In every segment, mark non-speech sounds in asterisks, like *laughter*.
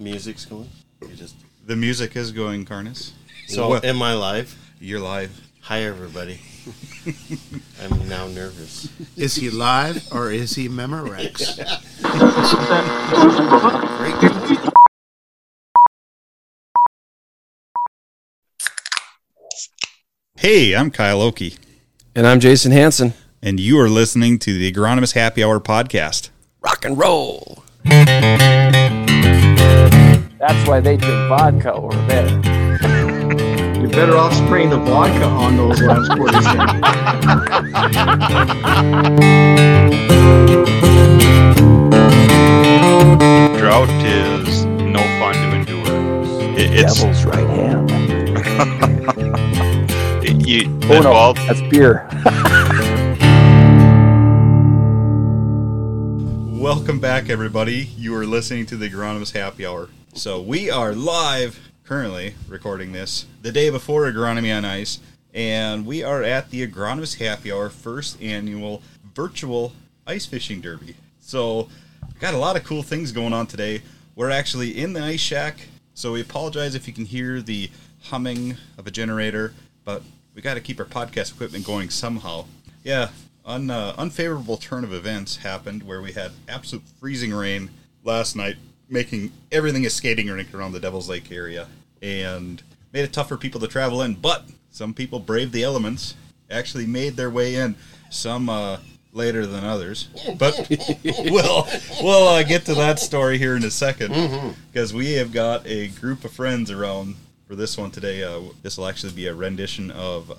Music's going. You just The music is going, Carnus. so. Well, am I live? you're live. Hi, everybody. *laughs* I'm now nervous. Is he live or is he Memorex? Great. *laughs* Hey, I'm Kyle Okke, And I'm Jason Hanson. and you are listening to the Agronomist Happy Hour podcast. Rock and roll. That's why they drink vodka over there. You're better off spraying the vodka on those last 40 seconds. drought is no fun to endure. It, it's Devil's right hand. *laughs* it, you. Oh no, well, that's beer. Welcome back, everybody. You are listening to the Agronomist Happy Hour. So we are live currently recording this the day before Agronomy on Ice, and we are at the Agronomist Happy Hour first annual virtual ice fishing derby. So got a lot of cool things going on today. We're actually in the ice shack, so we apologize if you can hear the humming of a generator, but we got to keep our podcast equipment going somehow. Yeah, un, uh, unfavorable turn of events happened where we had absolute freezing rain last night, making everything a skating rink around the Devil's Lake area, and made it tough for people to travel in. But some people braved the elements, actually made their way in. Some uh, later than others, *laughs* but we'll we'll uh, get to that story here in a second because we have got a group of friends around for this one today. Uh, this will actually be a rendition of. Uh,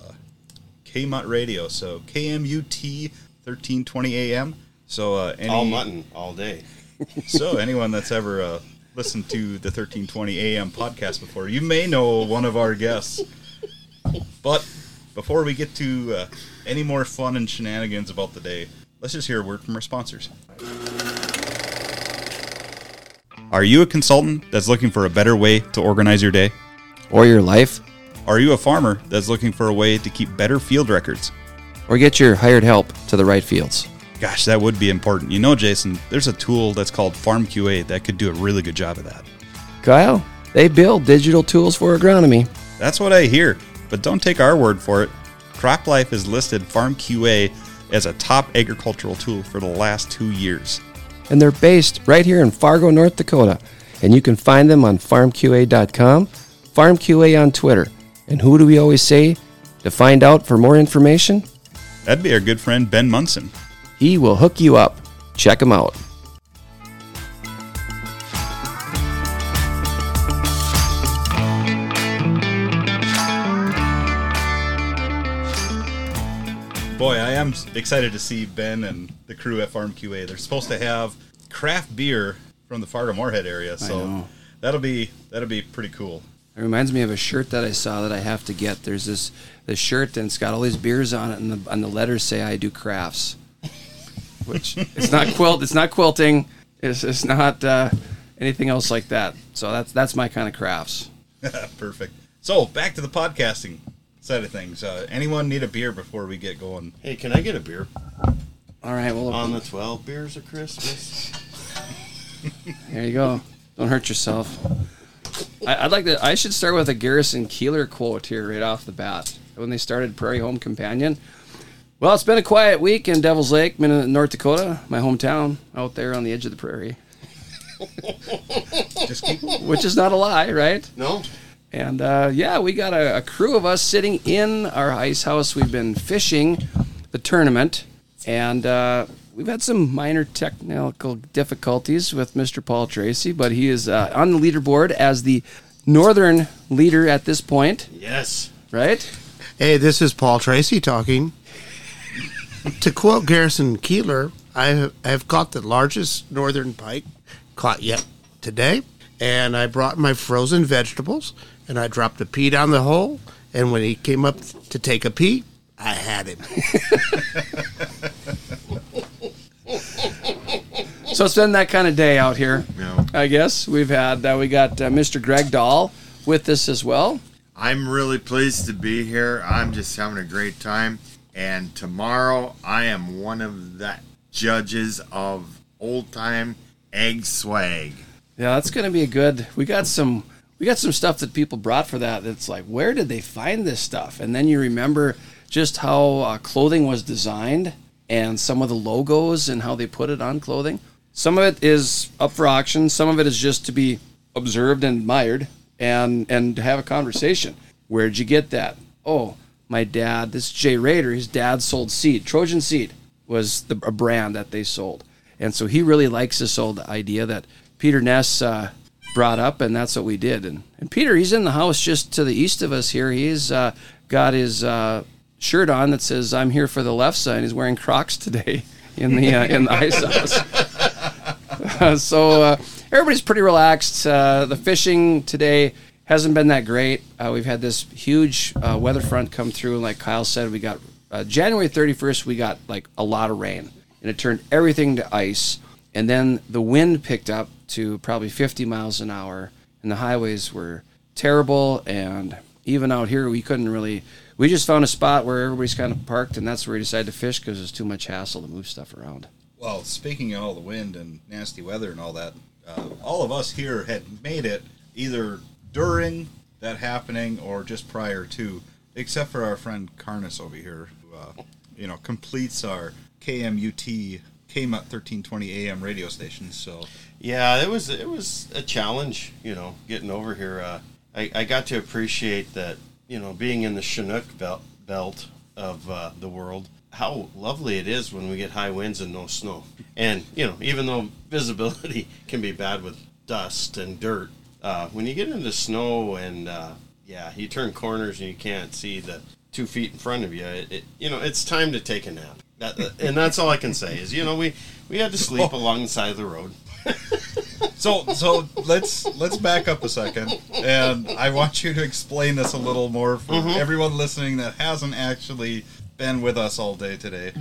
KMUT Radio. So KMUT 1320 AM. So uh, any All mutton all day. So anyone that's ever uh, listened to the 1320 AM podcast before, you may know one of our guests. But before we get to uh, any more fun and shenanigans about the day, let's just hear a word from our sponsors. Are you a consultant that's looking for a better way to organize your day? Or your life. Are you a farmer that's looking for a way to keep better field records? Or get your hired help to the right fields. Gosh, that would be important. You know, Jason, there's a tool that's called Farm QA that could do a really good job of that. Kyle, they build digital tools for agronomy. That's what I hear, but don't take our word for it. CropLife has listed Farm QA as a top agricultural tool for the last two years. And they're based right here in Fargo, North Dakota. And you can find them on farmqa.com, FarmQA on Twitter. And who do we always say to find out for more information? That'd be our good friend Ben Munson. He will hook you up. Check him out. Boy, I am excited to see Ben and the crew at Farm QA. They're supposed to have craft beer from the Fargo Moorhead area, so that'll be that'll be pretty cool. It reminds me of a shirt that I saw that I have to get. There's this this shirt and it's got all these beers on it, and the and the letters say I do crafts, which *laughs* it's not quilt. It's not quilting. It's it's not uh, anything else like that. So that's that's my kind of crafts. *laughs* Perfect. So back to the podcasting side of things. Uh, anyone need a beer before we get going? Hey, can I get a beer All right, well on the 12 beers of Christmas? *laughs* there you go. Don't hurt yourself. I, I'd like to. I should start with a Garrison Keillor quote here right off the bat. When they started Prairie Home Companion. Well, it's been a quiet week in Devil's Lake, been in North Dakota, my hometown, out there on the edge of the prairie. *laughs* Just keep which is not a lie, right? No? And uh, yeah, we got a, a crew of us sitting in our ice house. We've been fishing the tournament, and uh, we've had some minor technical difficulties with Mr. Paul Tracy, but he is uh, on the leaderboard as the northern leader at this point, Yes. right? Hey, this is Paul Tracy talking. To quote Garrison Keillor, I have, I have caught the largest northern pike caught yet today, and I brought my frozen vegetables, and I dropped a pea down the hole, and when he came up to take a pee, I had him. So it's been that kind of day out here. Yeah. I guess we've had uh, we got uh, Mr. Greg Dahl with us as well. I'm really pleased to be here. I'm just having a great time. And tomorrow, I am one of the judges of old time ag swag. Yeah, that's going to be a good. We got some. We got some stuff that people brought for that. That's like, where did they find this stuff? And then you remember just how uh, clothing was designed and some of the logos and how they put it on clothing. Some of it is up for auction. Some of it is just to be observed and admired and and to have a conversation. Where'd you get that? Oh, my dad. This is Jay Raider, His dad sold seed. Trojan Seed was the, a brand that they sold, and so he really likes this old idea that Peter Ness uh, brought up, and that's what we did. And and Peter, he's in the house just to the east of us here. He's uh, got his uh, shirt on that says "I'm here for the left side." He's wearing Crocs today *laughs* in the uh, in the ice house. *laughs* so uh, everybody's pretty relaxed. Uh, the fishing today hasn't been that great. Uh, we've had this huge uh, weather front come through, and like Kyle said, we got uh, January 31st. We got like a lot of rain, and it turned everything to ice. And then the wind picked up to probably 50 miles an hour, and the highways were terrible. And even out here, we couldn't really. We just found a spot where everybody's kind of parked, and that's where we decided to fish because it's too much hassle to move stuff around. Well, speaking of all the wind and nasty weather and all that, uh, all of us here had made it either during that happening or just prior to, except for our friend Carnus over here, who uh, you know completes our KMUT KMUT 1320 AM radio station. So Yeah, it was it was a challenge, you know, getting over here. Uh, I, I got to appreciate that, you know, being in the Chinook belt, belt of uh, the world, how lovely it is when we get high winds and no snow. And, you know, even though visibility *laughs* can be bad with dust and dirt, uh, when you get into snow and, uh, yeah, you turn corners and you can't see the two feet in front of you, it, it you know, it's time to take a nap. That, and that's all I can say is, you know, we, we had to sleep along the side of the road. *laughs* so so let's let's back up a second, and I want you to explain this a little more for everyone listening that hasn't actually been with us all day today.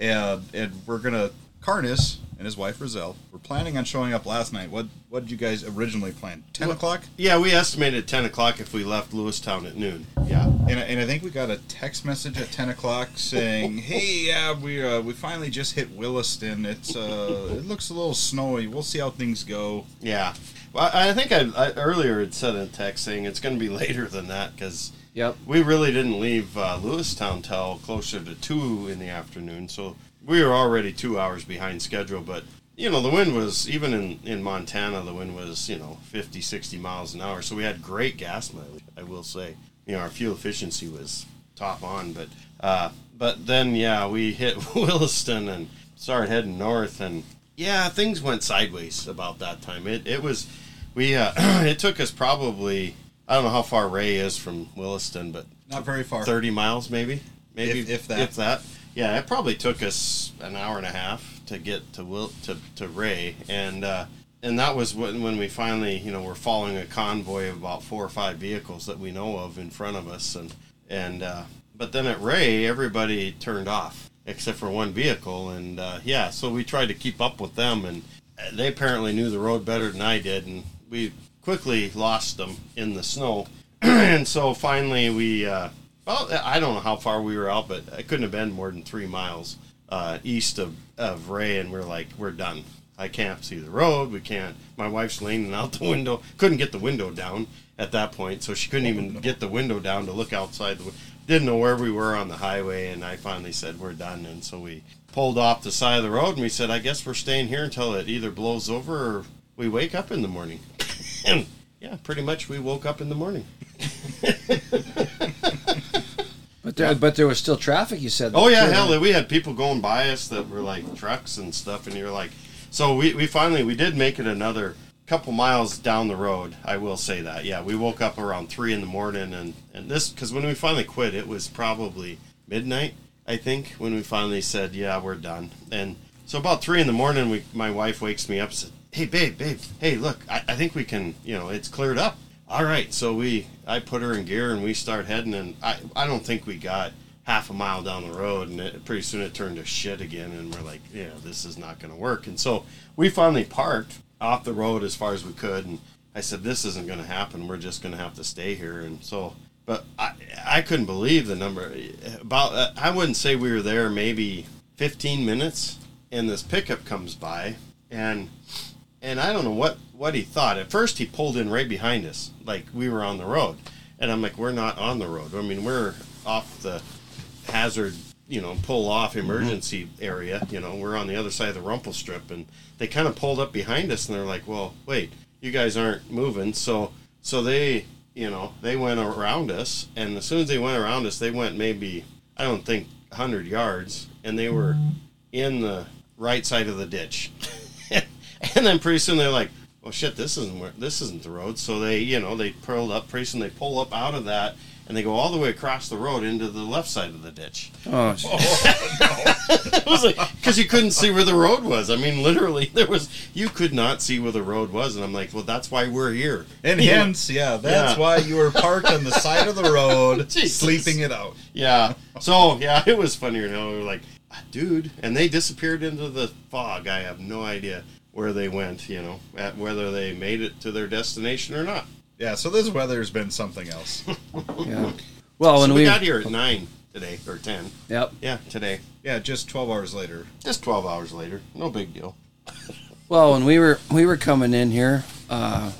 And and we're gonna Carnus and his wife Roselle were planning on showing up last night. What what did you guys originally plan? Ten o'clock. Yeah, we estimated 10 o'clock if we left Lewistown at noon. Yeah, and, I- and I think we got a text message at ten o'clock saying, *laughs* "Hey, yeah, we uh, we finally just hit Williston. It's uh, it looks a little snowy. We'll see how things go." Yeah. Well, I I think I, I earlier had said in text saying it's going to be *laughs* later than that because Yep. we really didn't leave uh, Lewistown till closer to 2 in the afternoon. So we were already two hours behind schedule. But, you know, the wind was, even in, in Montana, the wind was, you know, 50, 60 miles an hour. So we had great gas mileage, I will say. You know, our fuel efficiency was top on. But, uh, but then, yeah, we hit *laughs* Williston and started heading north. And, yeah, things went sideways about that time. It, it was, we, uh, *clears throat* it took us probably, I don't know how far Ray is from Williston, but Not very far. 30 miles maybe maybe If- if that. if that yeah it probably took us an hour and a half to get to Will to, to Ray. And uh, and that was when, when we finally you know were following a convoy of about four or five vehicles that we know of in front of us. And and uh, but then at Ray everybody turned off except for one vehicle. And uh, yeah so we tried to keep up with them. And they apparently knew the road better than I did. And we quickly lost them in the snow. *clears throat* And so finally we uh, well i don't know how far we were out but it couldn't have been more than three miles uh, east of, of ray and we're like we're done. I can't see the road. We can't my wife's leaning out the window couldn't get the window down at that point so she couldn't even get the window down to look outside the didn't know where we were on the highway and i finally said we're done and so we pulled off the side of the road and we said i guess we're staying here until it either blows over or we wake up in the morning. *laughs* And yeah, pretty much we woke up in the morning. *laughs* But there, but there was still traffic. You said. Oh yeah, too. hell, we had people going by us that were like trucks and stuff, and you're like, so we, we finally we did make it another couple miles down the road. I will say that. Yeah, we woke up around three in the morning, and and this because when we finally quit, it was probably midnight. I think when we finally said, yeah, we're done, and so about three in the morning, we my wife wakes me up and said, hey babe, babe, hey look, I, I think we can, you know, it's cleared up. All right, so we I put her in gear and we start heading, and I I don't think we got half a mile down the road, and it, pretty soon it turned to shit again, and we're like, yeah, this is not going to work. And so we finally parked off the road as far as we could, and I said, this isn't going to happen. We're just going to have to stay here, and so. But I, I couldn't believe the number. About uh, I wouldn't say we were there maybe 15 minutes, and this pickup comes by, and and I don't know what what he thought. At first, he pulled in right behind us, like we were on the road, and I'm like, we're not on the road. I mean, we're off the hazard, you know, pull off mm-hmm. emergency area. You know, we're on the other side of the rumple strip, and they kind of pulled up behind us, and they're like, well, wait, you guys aren't moving, so so they, you know, they went around us, and as soon as they went around us, they went maybe I don't think 100 yards, and they were mm-hmm. in the right side of the ditch. *laughs* *laughs* and then pretty soon they're like, "Well, shit, this isn't where this isn't the road." So they, you know, they pulled up. Pretty soon they pull up out of that, and they go all the way across the road into the left side of the ditch. Oh, *laughs* it was like because you couldn't see where the road was. I mean, literally, there was you could not see where the road was, and I'm like, "Well, that's why we're here." And *laughs* You know? hence, yeah, that's Yeah. why you were parked on the side of the road, sleeping it out. Yeah. So yeah, it was funnier. You know, we were like, "Ah, dude, and they disappeared into the fog. I have no idea where they went. You know, at whether they made it to their destination or not. Yeah, so this weather's been something else. *laughs* yeah. Well, when we, we got here at nine today or ten. yep. Yeah, today. yeah, just 12 hours later. Just twelve hours later. No big deal. Well, when we were we were coming in here, uh,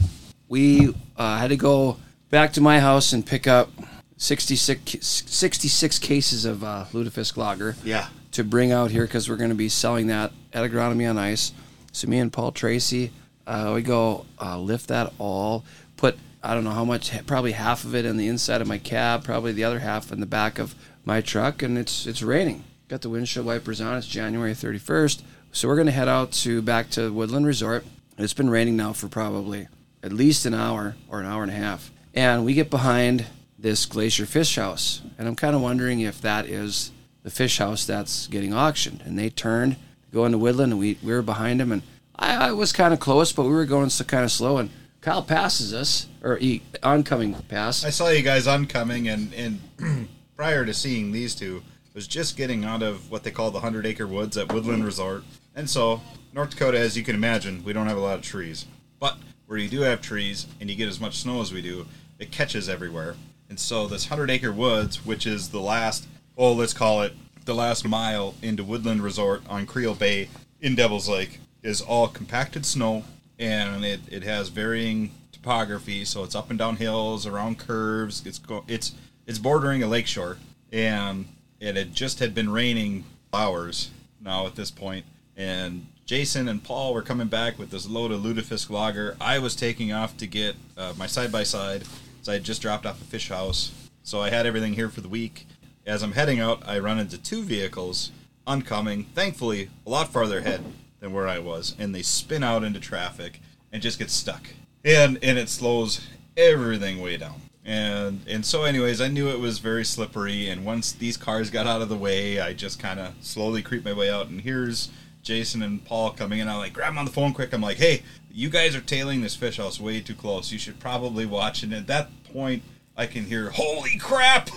we uh, had to go back to my house and pick up 66, 66 cases of uh, lutefisk lager Yeah. to bring out here because we're going to be selling that at Agronomy on Ice. So me and Paul Tracy, uh, we go uh, lift that all, put I don't know how much, probably half of it in the inside of my cab, probably the other half in the back of my truck, and it's it's raining. Got the windshield wipers on. It's January 31st, so we're to head out to back to Woodland Resort. It's been raining now for probably at least an hour or an hour and a half, and we get behind this Glacier Fish House, and I'm kind of wondering if that is the fish house that's getting auctioned. And they turned, go into Woodland, and we, we were behind him, And I, I was kind of close, but we were going so kind of slow. And Kyle passes us, or he oncoming pass. I saw you guys oncoming, and, and *clears throat* prior to seeing these two, was just getting out of what they call the 100 acre woods at Woodland Resort. And so, North Dakota, as you can imagine, we don't have a lot of trees. But where you do have trees and you get as much snow as we do, it catches everywhere. And so, this 100 acre woods, which is the last, oh, let's call it the last mile into Woodland Resort on Creel Bay in Devil's Lake, is all compacted snow and it, it has varying topography. So it's up and down hills, around curves. It's go, it's it's bordering a lakeshore, and it had just had been raining hours now at this point. and Jason and Paul were coming back with this load of lutefisk lager. I was taking off to get uh, my side by side, so I had just dropped off a fish house, so I had everything here for the week. As I'm heading out, I run into two vehicles oncoming, thankfully a lot farther ahead than where I was, and they spin out into traffic and just get stuck. And and it slows everything way down. And and so anyways, I knew it was very slippery and once these cars got out of the way, I just kind of slowly creep my way out and here's Jason and Paul coming in. I like grab 'em on the phone quick. I'm like, "Hey, you guys are tailing this fish house way too close. You should probably watch." And at that point, I can hear, "Holy crap!"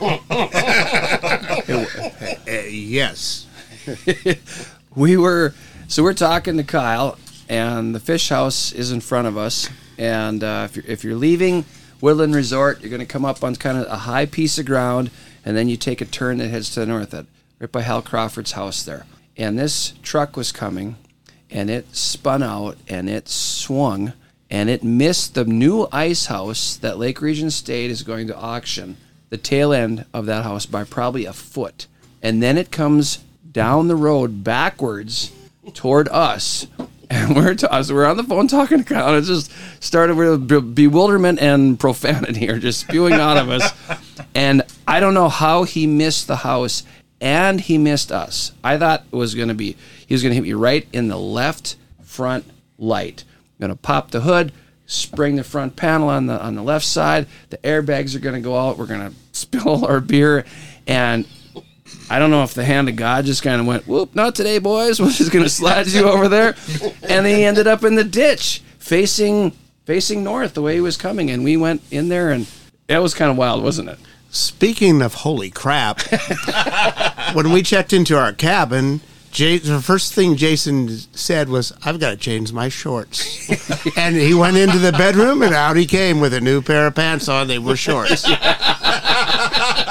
Uh, *laughs* yes. *laughs* we were so we're talking to Kyle, and the fish house is in front of us. And uh, if you're if you're leaving Woodland Resort, you're going to come up on kind of a high piece of ground, and then you take a turn that heads to the north, at right by Hal Crawford's house there. And this truck was coming, and it spun out and it swung and it missed the new ice house that Lake Region State is going to auction, the tail end of that house by probably a foot. And then it comes down the road backwards toward us. And *laughs* we're, t- so we're on the phone talking to Kyle, and it just started with be- bewilderment and profanity are just spewing out of us. And I don't know how he missed the house and he missed us. I thought it was going to be, he was going to hit me right in the left front light. Going to pop the hood, spring the front panel on the on the left side. The airbags are going to go out. We're going *laughs* to spill our beer, and I don't know if the hand of God just kind of went, "Whoop, not today, boys. *laughs* We're just going to slide you over there," and he ended up in the ditch, facing facing north the way he was coming, and we went in there, and that was kind of wild, wasn't it? Speaking of holy crap, *laughs* when we checked into our cabin, Jay, the first thing Jason said was, "I've got to change my shorts," *laughs* and he went into the bedroom, and out he came with a new pair of pants on. They were shorts. *laughs*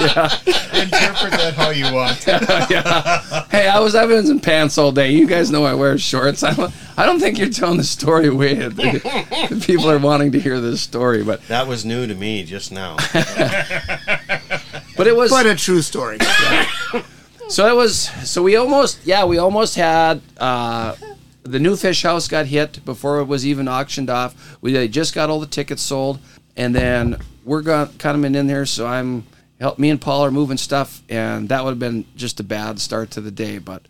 Interpret that how you want. *laughs* yeah. Hey, I was Evans in pants all day. You guys know I wear shorts. I don't, I don't think you're telling the story way the people are wanting to hear this story, but That was new to me just now. but it was but a true story. So it was. So we almost, yeah, we almost had uh, the new fish house got hit before it was even auctioned off. We had just got all the tickets sold, and then we're got coming in there. So I'm help me and Paul are moving stuff, and that would have been just a bad start to the day. But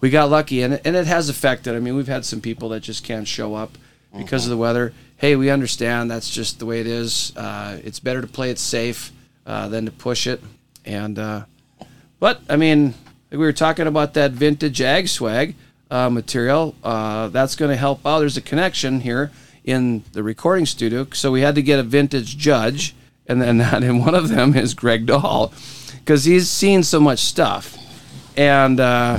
we got lucky, and it, and it has affected. I mean, we've had some people that just can't show up because of the weather. Hey, we understand. That's just the way it is. Uh, it's better to play it safe uh, than to push it, and. Uh, but I mean, we were talking about that vintage ag swag uh, material. Uh, that's going to help out. There's a connection here in the recording studio, so we had to get a vintage judge, and then *laughs* that, and one of them is Greg Dahl, because he's seen so much stuff, and uh,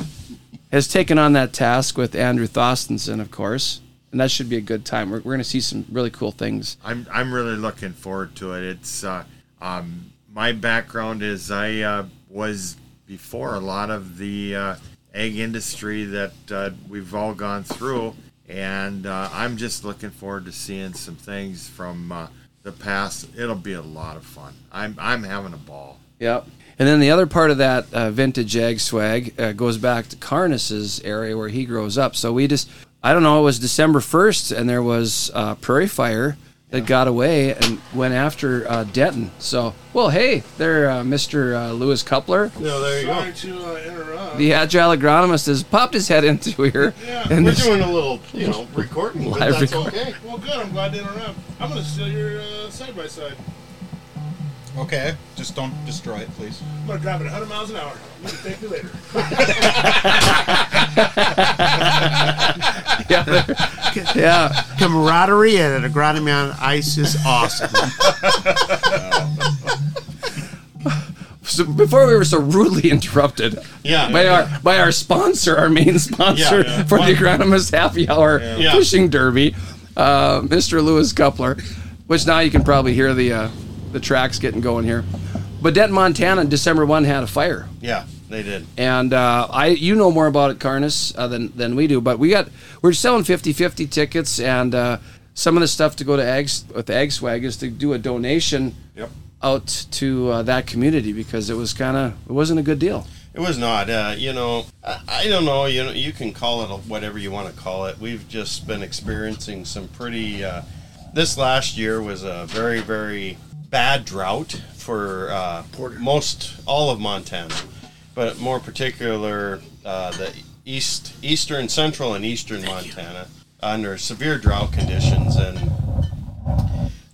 has taken on that task with Andrew Thostenson, of course. And that should be a good time. We're, we're going to see some really cool things. I'm I'm really looking forward to it. It's uh, um, my background is I uh, was before a lot of the uh, egg industry that uh, we've all gone through, and uh, I'm just looking forward to seeing some things from uh, the past. It'll be a lot of fun. I'm I'm having a ball. Yep. And then the other part of that uh, vintage ag swag uh, goes back to Carnus's area where he grows up. So we just, I don't know, it was December 1st and there was prairie fire that got away and went after uh, Denton. So, well, hey, there, uh, Mr. Uh, Lewis Coupler, no, there you go. To uh, interrupt. the agile agronomist, has popped his head into here. *laughs* Yeah, and We're this- doing a little, you know, recording, but Live that's record- okay. Well, good. I'm glad to interrupt. I'm gonna steal your side by side. Okay, just don't destroy it, please. I'm gonna drive it 100 miles an hour. You can thank me later. *laughs* yeah, there- yeah. Camaraderie at an agronomy on ice is awesome. So before we were so rudely interrupted Yeah. by our by our sponsor, our main sponsor Yeah, yeah. for the agronomist happy hour Yeah. fishing derby, uh, Mr. Lewis Coupler, which now you can probably hear the uh, the tracks getting going here. But Denton, Montana, December one had a fire, Yeah, they did. and uh, I you know more about it, Carnus, uh, than than we do. But we got we're selling 50-50 tickets, and uh, some of the stuff to go to Eggs with the Ag Swag is to do a donation Yep. out to uh, that community because it was kind of it wasn't a good deal. It was not. Uh, you know, I, I don't know. You know, you can call it a, whatever you want to call it. We've just been experiencing some pretty. Uh, this last year was a very, very bad drought for uh, most all of Montana, but more particular uh, the east, eastern, central, and eastern Montana under severe drought conditions and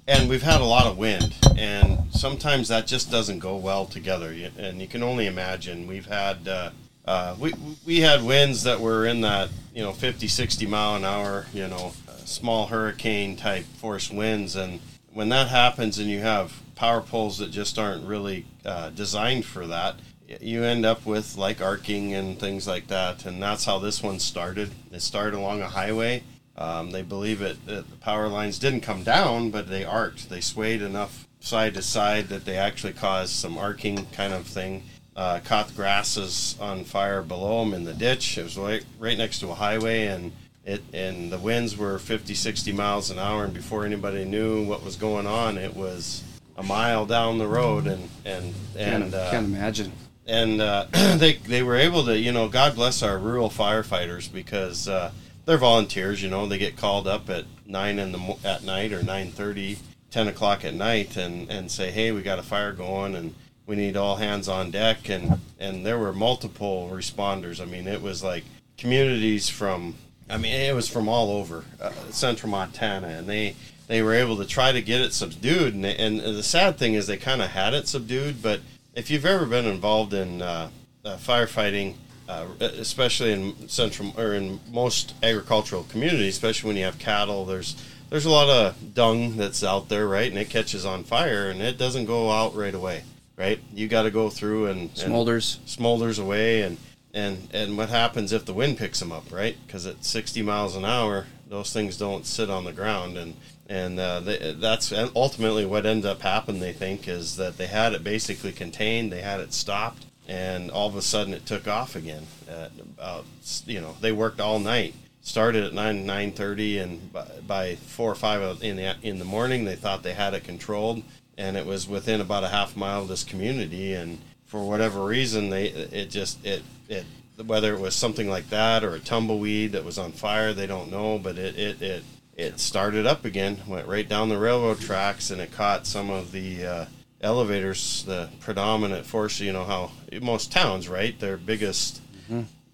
and we've had a lot of wind and sometimes that just doesn't go well together and you can only imagine. We've had uh, uh, we, we had winds that were in that you know 50 60 mile an hour you know uh, small hurricane type force winds and when that happens and you have power poles that just aren't really uh, designed for that you end up with like arcing and things like that and that's how this one started it started along a highway um, they believe it that the power lines didn't come down, but they arced. They swayed enough side to side that they actually caused some arcing kind of thing. Uh, caught grasses on fire below them in the ditch. It was right, right next to a highway, and it and the winds were 50, 60 miles an hour. And before anybody knew what was going on, it was a mile down the road, and and and Can't, uh, can't imagine. and uh, *clears throat* they they were able to you know God bless our rural firefighters because uh, they're volunteers you know they get called up at nine in the at night or 9.30 10 o'clock at night and and say hey we got a fire going and we need all hands on deck and and there were multiple responders I mean it was like communities from I mean it was from all over uh, central Montana and they they were able to try to get it subdued and, and the sad thing is they kind of had it subdued but if you've ever been involved in uh, uh, firefighting, uh, especially in central or in most agricultural communities, especially when you have cattle, there's there's a lot of dung that's out there, right? And it catches on fire, and it doesn't go out right away, right? You got to go through and, and Smolders. smolders away, and and and what happens if the wind picks them up, right? Because at 60 miles an hour, those things don't sit on the ground, and and uh, they, that's ultimately what ends up happening. They think is that they had it basically contained, they had it stopped, and all of a sudden it took off again. About you know they worked all night, started at nine nine thirty, and by, by four or five in the in the morning they thought they had it controlled, and it was within about a half mile of this community, and for whatever reason they it just it it whether it was something like that or a tumbleweed that was on fire they don't know but it it it, it started up again went right down the railroad tracks and it caught some of the uh, elevators the predominant force you know how most towns right? Their biggest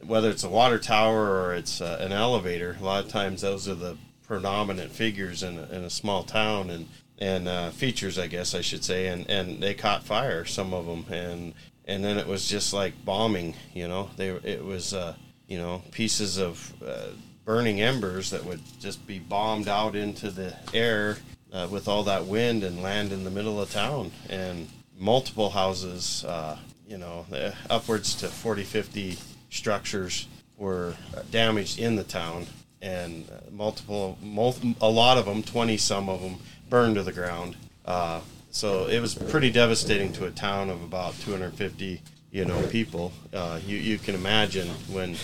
whether it's a water tower or it's uh, an elevator a lot of times those are the predominant figures in a, in a small town and and uh, features I guess I should say and and they caught fire some of them and and then it was just like bombing you know? They it was uh, you know pieces of uh, burning embers that would just be bombed out into the air uh, with all that wind and land in the middle of town. And multiple houses uh, you know uh, upwards to 40 50 structures were damaged in the town. And uh, multiple mul- a lot of them 20 some of them burned to the ground. Uh, so it was pretty devastating to a town of about 250 you know people uh, you, you can imagine when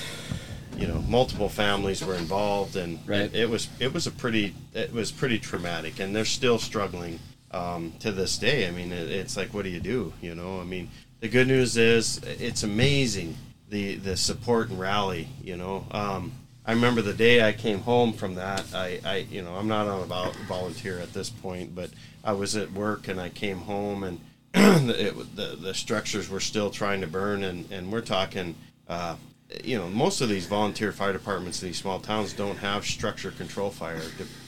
you know multiple families were involved and Right. it, it was it was a pretty it was pretty traumatic and they're still struggling um, to this day i mean it, it's like what do you do you know i mean the good news is it's amazing the the support and rally you know um, I remember the day I came home from that. I, I you know, I'm not on a volunteer at this point, but I was at work and I came home and *clears throat* the, it, the the structures were still trying to burn, and and we're talking, uh, you know, most of these volunteer fire departments in these small towns don't have structure control fire,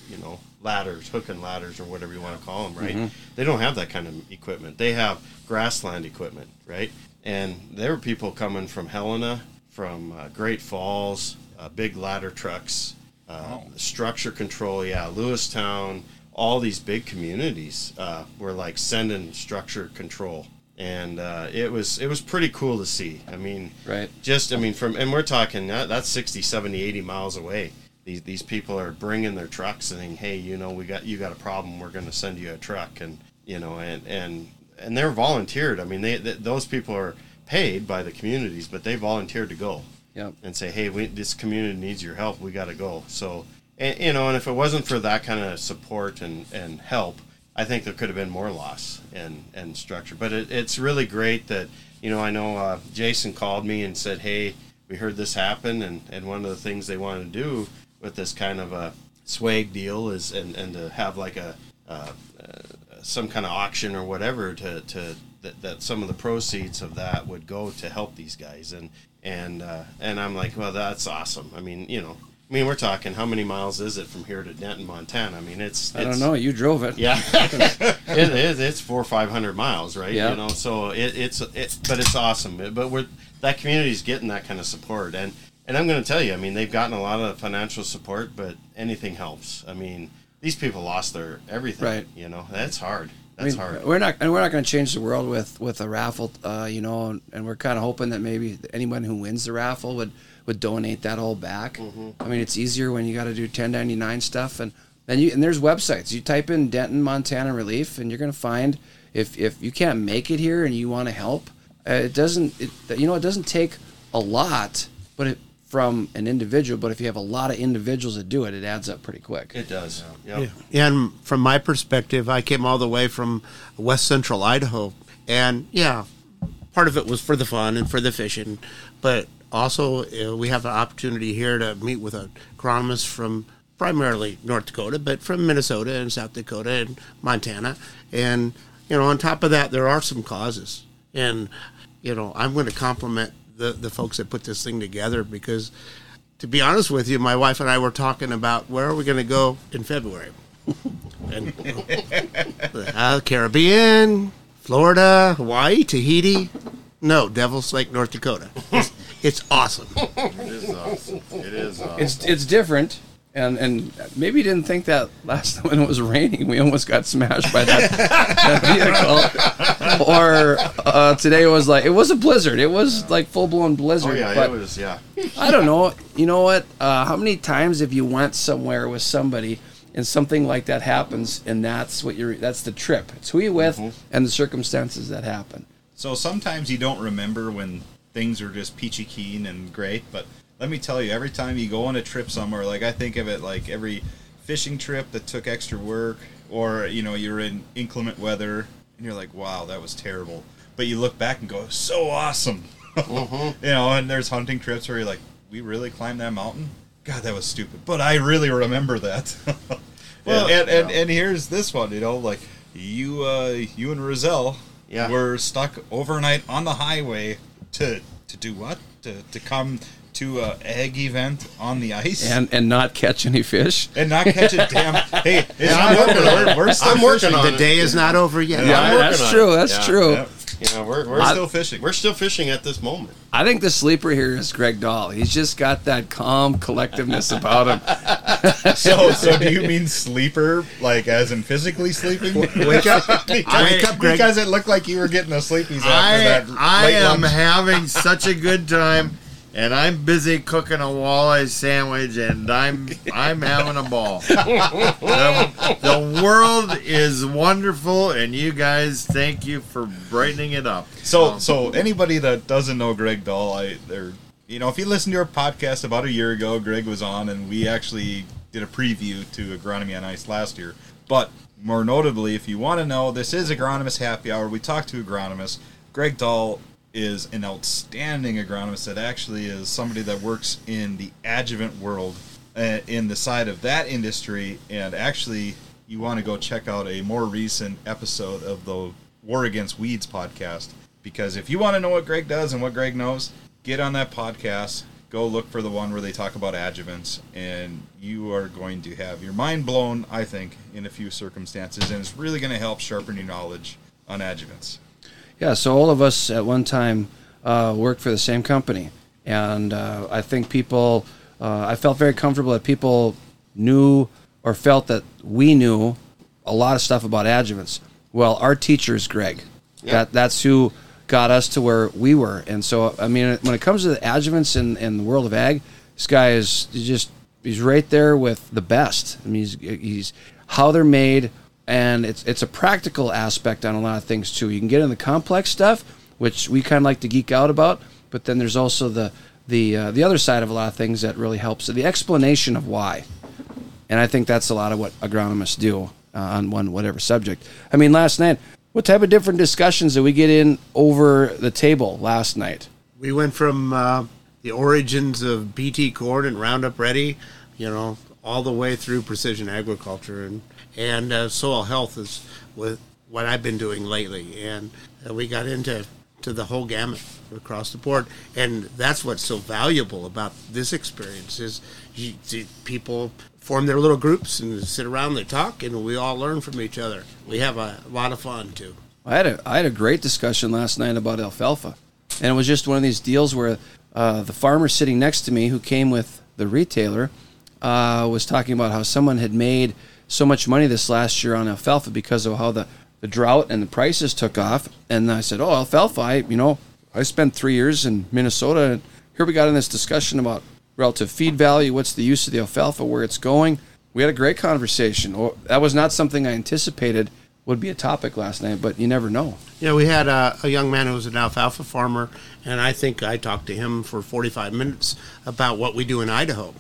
you know, ladders, hook and ladders, or whatever you want to call them, right? They don't have that kind of equipment. They have grassland equipment, right? And there were people coming from Helena, from uh, Great Falls, uh, big ladder trucks, uh, structure control, yeah, Lewistown, all these big communities uh, were like sending structure control. And uh, it was it was pretty cool to see. I mean, Right. just I mean from and we're talking that, that's 60 70 80 miles away these these people are bringing their trucks saying hey you know we got you got a problem we're going to send you a truck and you know and and and they're volunteered i mean they, th those people are paid by the communities but they volunteered to go Yep. and say hey we, this community needs your help we got to go so and you know and if it wasn't for that kind of support and and help I think there could have been more loss and and structure. But it, it's really great that you know I know uh, Jason called me and said, "Hey, we heard this happen, and and one of the things they want to do with this kind of a swag deal is and and to have like a uh, uh, some kind of auction or whatever to to that, that some of the proceeds of that would go to help these guys and and uh, and I'm like, well, that's awesome. I mean, you know. I mean, we're talking how many miles is it from here to Denton, Montana? I mean, it's, I don't know. You drove it. yeah, *laughs* *laughs* it is. It's four or five hundred miles, right? Yeah. You know, so it, it's it, but it's awesome. But we're that community's getting that kind of support, and and I'm going to tell you, I mean, they've gotten a lot of financial support, but anything helps. I mean, these people lost their everything. Right. You know, that's hard. I mean, hard. We're not, and we're not going to change the world with with a raffle, uh, you know. And, and we're kind of hoping that maybe anyone who wins the raffle would would donate that all back. Mm-hmm. I mean, it's easier when you got to do 1099 stuff, and then you and there's websites. You type in Denton, Montana Relief, and you're going to find if if you can't make it here and you want to help, uh, it doesn't. It, you know, it doesn't take a lot, but it, from an individual. But if you have a lot of individuals that do it, it adds up pretty quick. It does. Yep. Yeah. And from my perspective, I came all the way from west central Idaho. And yeah, part of it was for the fun and for the fishing. But also, uh, we have the opportunity here to meet with an agronomist from primarily North Dakota, but from Minnesota and South Dakota and Montana. And, you know, on top of that, there are some causes. And, you know, I'm going to compliment the, the folks that put this thing together because to be honest with you, my wife and I were talking about where are we going to go in February. *laughs* and uh, Caribbean, Florida, Hawaii, Tahiti. No, Devil's Lake, North Dakota. It's, it's awesome. It is awesome. It is awesome. It's it's different. And and maybe you didn't think that last time *laughs* when it was raining, we almost got smashed by that, *laughs* that vehicle. Or uh, today it was like it was a blizzard. It was like full blown blizzard. Oh yeah, but it was yeah. I don't know. You know what? Uh, how many times have you went somewhere with somebody and something like that happens, and that's what you're. That's the trip. It's who you're with and the circumstances that happen. So sometimes you don't remember when things are just peachy keen and great, but let me tell you, every time you go on a trip somewhere, like I think of it like every fishing trip that took extra work, or you know you're in inclement weather and you're like, wow, that was terrible. But you look back and go, so awesome. *laughs* You know, and there's hunting trips where you're like, we really climbed that mountain. God, that was stupid. But I really remember that. *laughs* Well, and, and, and here's this one, you know, like you uh, you and Roselle Yeah. were stuck overnight on the highway to to do what? To, to come to a egg event on the ice And and not catch any fish. and not catch a *laughs* damn. Hey, it's not I'm over. working on it. We're, we're still I'm working fishing. on The it. day is not over yet. Yeah. I'm that's working on true. it. That's Yeah. true. Yeah. Yeah, we're We're we're still fishing. we're still fishing at this moment. I think the sleeper here is Greg Dahl. He's just got that calm collectiveness about him. *laughs* So, so do you mean sleeper, like as in physically sleeping? Wake up. *laughs* because, Wake up, Greg. because it looked like you were getting the sleepies after I, that. I late am lunch. having such a good time, and I'm busy cooking a walleye sandwich, and I'm I'm having a ball. *laughs* the, the world is wonderful, and you guys, thank you for brightening it up. So, um, so anybody that doesn't know Greg Dahl, I, they're, you know, if you listen to our podcast about a year ago, Greg was on, and we actually did a preview to Agronomy on Ice last year. But more notably, if you want to know, this is Agronomist Happy Hour. We talked to agronomists. Greg Dahl is an outstanding agronomist that actually is somebody that works in the adjuvant world, uh, in the side of that industry, and actually, you want to go check out a more recent episode of the War Against Weeds podcast because if you want to know what Greg does and what Greg knows, get on that podcast. Go look for the one where they talk about adjuvants, and you are going to have your mind blown, I think, in a few circumstances, and it's really going to help sharpen your knowledge on adjuvants. Yeah, so all of us at one time uh, worked for the same company, and uh, I think people, uh, I felt very comfortable that people knew or felt that we knew a lot of stuff about adjuvants. Well, our teacher is Greg. That that's who got us to where we were, and so I mean, when it comes to the adjuvants in, in the world of ag, this guy is just he's right there with the best. I mean, he's he's how they're made, and it's it's a practical aspect on a lot of things too. You can get in the complex stuff, which we kind of like to geek out about, but then there's also the the uh, the other side of a lot of things that really helps. So the explanation of why, and I think that's a lot of what agronomists do uh, on one whatever subject. I mean, last night, what type of different discussions did we get in over the table last night? We went from uh, the origins of BT corn and Roundup Ready, you know, all the way through precision agriculture and and uh, soil health is with what I've been doing lately, and uh, we got into to the whole gamut across the board, and that's what's so valuable about this experience is you, see people form their little groups and sit around, they talk, and we all learn from each other. We have a lot of fun too. I had a I had a great discussion last night about alfalfa, and it was just one of these deals where uh, the farmer sitting next to me, who came with the retailer, uh, was talking about how someone had made so much money this last year on alfalfa because of how the, the drought and the prices took off. And I said, "Oh, alfalfa! I you know I spent three years in Minnesota, and here we got in this discussion about relative feed value, what's the use of the alfalfa, where it's going." We had a great conversation. Or that was not something I anticipated would be a topic last night, but you never know. Yeah, we had a, a young man who was an alfalfa farmer, and I think I talked to him for 45 minutes about what we do in Idaho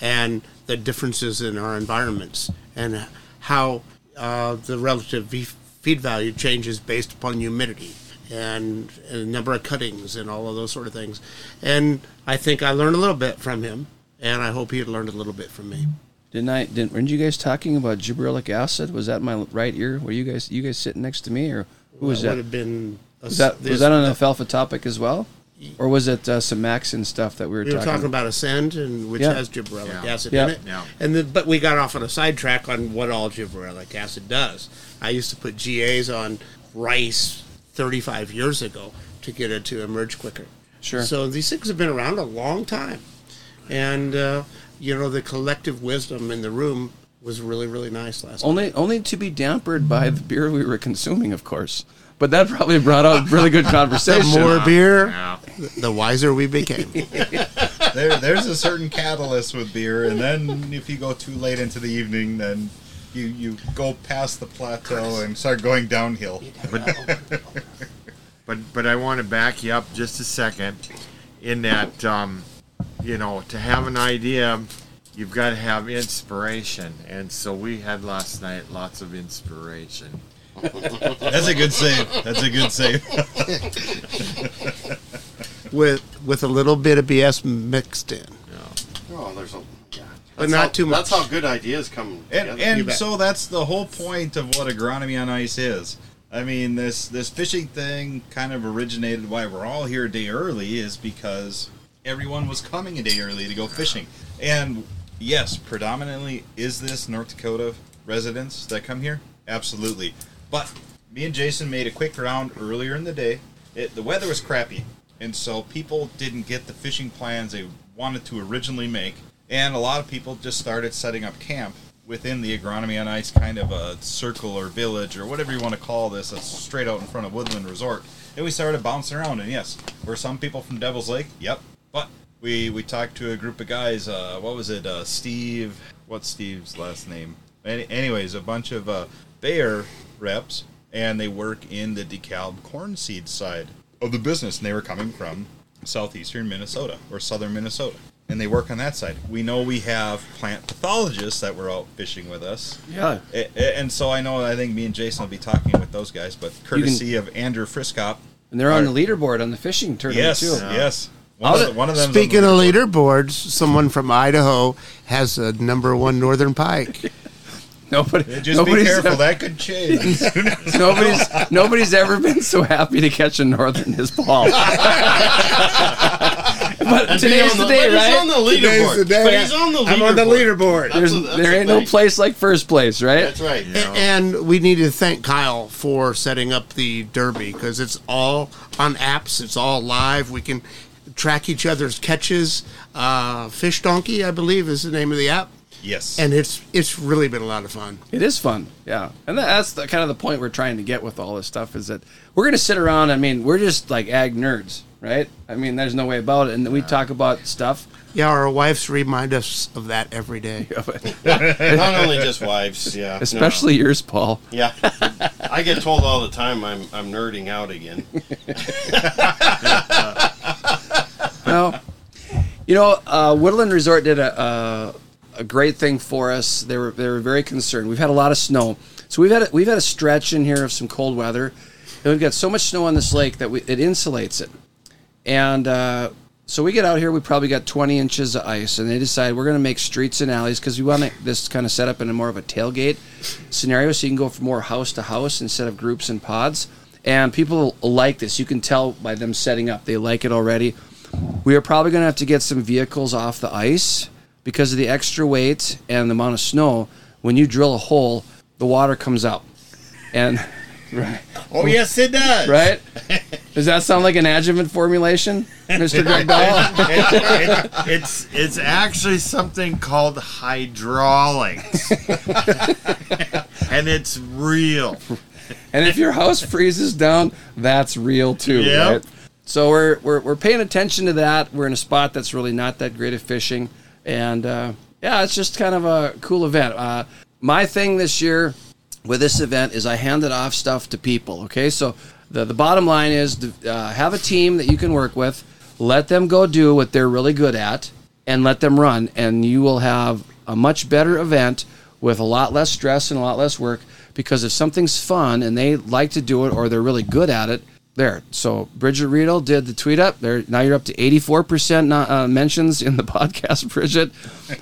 and the differences in our environments and how uh, the relative feed value changes based upon humidity and, and the number of cuttings and all of those sort of things. And I think I learned a little bit from him, and I hope he had learned a little bit from me. Didn't I? Didn't weren't you guys talking about gibberellic acid? Was that my right ear? Were you guys you guys sitting next to me, or who was That that? would have been a Was that was that an alfalfa topic as well, or was it uh, some Maxon stuff that we were, We were talking? talking about Ascend, and which Yeah. has gibberellic Yeah. acid Yeah. in it. Yeah. And then, but we got off on a sidetrack on what all gibberellic acid does. I used to put GAs on rice 35 years ago to get it to emerge quicker. Sure. So these things have been around a long time, and uh, you know, the collective wisdom in the room was really, really nice last night. Only only to be dampered by the beer we were consuming, of course. But that probably brought up really good conversation. *laughs* The conversation. more beer, Yeah. the wiser we became. *laughs* There, there's a certain catalyst with beer, and then if you go too late into the evening, then you you go past the plateau and start going downhill. But, *laughs* but but I want to back you up just a second. In that, um, you know, to have an idea, you've got to have inspiration, and so we had last night lots of inspiration. *laughs* That's a good save. That's a good save. *laughs* with with a little bit of BS mixed in. Oh, there's a. Yeah. But That's not how- too much. That's how good ideas come. And, together. and bet. so that's the whole point of what agronomy on ice is. I mean, this this fishing thing kind of originated why we're all here a day early is because everyone was coming a day early to go fishing. And yes, predominantly is this North Dakota residents that come here? Absolutely. But me and Jason made a quick round earlier in the day. It, the weather was crappy, and so people didn't get the fishing plans they wanted to originally make. And a lot of people just started setting up camp within the agronomy on ice kind of a circle or village or whatever you want to call this that's straight out in front of Woodland Resort. And we started bouncing around and yes, were some people from Devil's Lake? Yep. But we we talked to a group of guys, uh, what was it, uh, Steve what's Steve's last name? Any, anyways, a bunch of uh, reps and they work in the DeKalb corn seed side of the business and they were coming from southeastern Minnesota or southern Minnesota. And they work on that side. We know we have plant pathologists that were out fishing with us. Yeah. A- a- And so I know I think me and Jason will be talking with those guys, but courtesy of Andrew Friskop. And they're on the leaderboard on the fishing tournament Yes, too. yes. One of, the, one of them. Speaking of leaderboards, someone from Idaho has a number one northern pike. *laughs* Nobody, Just be nobody's careful, ever- that could change. *laughs* nobody's nobody's ever been so happy to catch a northern as Paul. *laughs* but And be today's the the- day, but he's right? on the leaderboard. But he's on the leaderboard. I'm on the leaderboard. That's There's, a- that's there ain't no place like first place, right? That's right. You know? And we need to thank Kyle for setting up the derby because it's all on apps. It's all live. We can track each other's catches. Uh, Fish Donkey, I believe, is the name of the app, yes. and it's it's really been a lot of fun. It is fun, yeah, and that's the kind of the point we're trying to get with all this stuff is that we're gonna sit around. I mean, we're just like ag nerds, right? I mean, there's no way about it, and we talk about stuff. Yeah, our wives remind us of that every day. *laughs* *laughs* Not only just wives, yeah. no. Especially yours, Paul. Yeah. I get told all the time I'm I'm nerding out again. *laughs* No, you know, uh, Woodland Resort did a, a a great thing for us. They were they were very concerned. We've had a lot of snow, so we've had a, we've had a stretch in here of some cold weather, and we've got so much snow on this lake that we, it insulates it. And uh, so we get out here, we probably got 20 inches of ice, and they decide we're going to make streets and alleys because we want this kind of set up in a more of a tailgate scenario, so you can go from more house to house instead of groups and pods. And people like this. You can tell by them setting up; they like it already. We are probably going to have to get some vehicles off the ice because of the extra weight and the amount of snow. When you drill a hole, the water comes out, and *laughs* right. oh yes, it does. Right? Does that sound like an adjuvant formulation, *laughs* Mr. Greg Dahl? It- it's it's actually something called hydraulics, *laughs* and it's real. and if your house freezes down, that's real too, Yep. right? So we're, we're we're paying attention to that. We're in a spot that's really not that great at fishing, and uh, yeah, it's just kind of a cool event. Uh, my thing this year with this event is I handed off stuff to people. Okay, so the the bottom line is uh, have a team that you can work with. Let them go do what they're really good at, and let them run, and you will have a much better event with a lot less stress and a lot less work. Because if something's fun and they like to do it or they're really good at it, there. So Bridget Riedel did the tweet up. There now you're up to 84% not, uh, mentions in the *laughs* podcast. Bridget,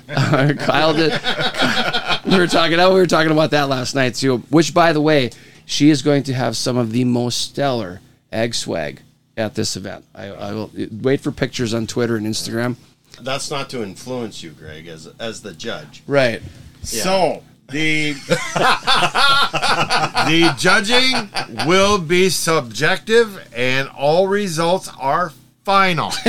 *laughs* uh, Kyle did. *laughs* we were talking. Oh, we were talking about that last night too. Which, by the way, she is going to have some of the most stellar ag swag at this event. I, I will wait for pictures on Twitter and Instagram. That's not to influence you, Greg, as as the judge. Right. So the the judging will be subjective, and all results are final. *laughs*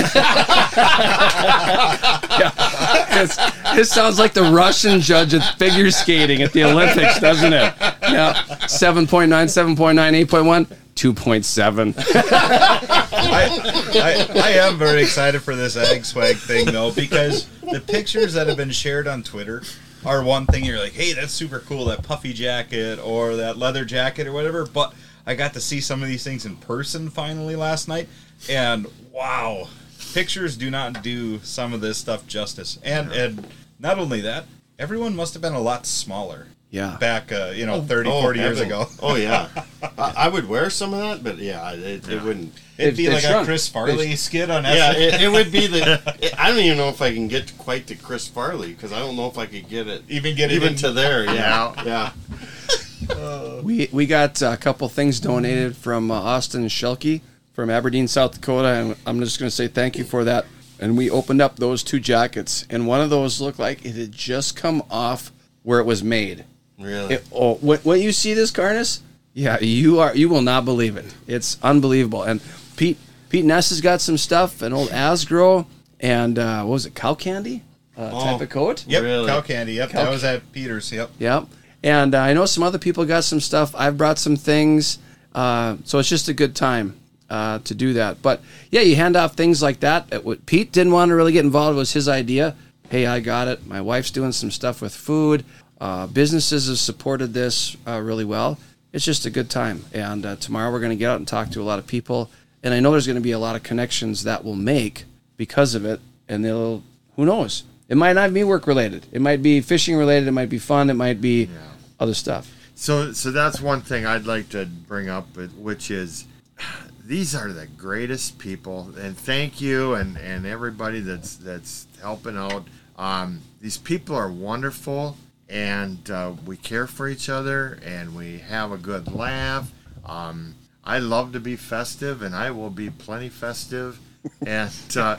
It's, it sounds like the Russian judge at figure skating at the Olympics, doesn't it? Yeah. 7.9, 7.9, 8.1, 2.7. I, I, I am very excited for this ag swag thing though because the pictures that have been shared on Twitter are one thing you're like, hey, that's super cool, that puffy jacket or that leather jacket or whatever. But I got to see some of these things in person finally last night, and wow, pictures do not do some of this stuff justice. And and not only that, everyone must have been a lot smaller. Yeah. Back, uh, you know, 30, Oh, 40 years ago. Oh yeah, *laughs* I, I would wear some of that, but yeah, it, it wouldn't. It'd be It- it like shrunk. a Chris Farley skit on Yeah, it, it would be the. *laughs* It, I don't even know if I can get quite to Chris Farley because I don't know if I could get it Even get it even in- to there. *laughs* Yeah, yeah. We we got a couple things donated from uh, Austin Shelke from Aberdeen, South Dakota, and I'm just going to say thank you for that. And we opened up those two jackets, and one of those looked like it had just come off where it was made. Really. It, oh, when, when you see this Carnus, yeah, you are you will not believe it. It's unbelievable. And Pete Pete Ness has got some stuff, an old Asgrow, and uh, what was it, cow candy uh, type Oh. of coat. Yep, Really? cow candy. Yep, Cow that was at Peters. Yep. Yep. And uh, I know some other people got some stuff. I've brought some things. Uh, so it's just a good time uh, to do that. But yeah, you hand off things like that. It would- Pete didn't want to really get involved. It was his idea. Hey, I got it. My wife's doing some stuff with food. Uh, businesses have supported this uh, really well. It's just a good time. And uh, tomorrow we're going to get out and talk to a lot of people. And I know there's going to be a lot of connections that we'll make because of it. And they'll, who knows? It might not be work related. It might be fishing related. It might be fun. It might be other stuff. So, so that's one thing I'd like to bring up, which is these are the greatest people, and thank you and and everybody that's that's helping out. Um, these people are wonderful, and uh, we care for each other, and we have a good laugh. Um, I love to be festive, and I will be plenty festive. *laughs* and uh,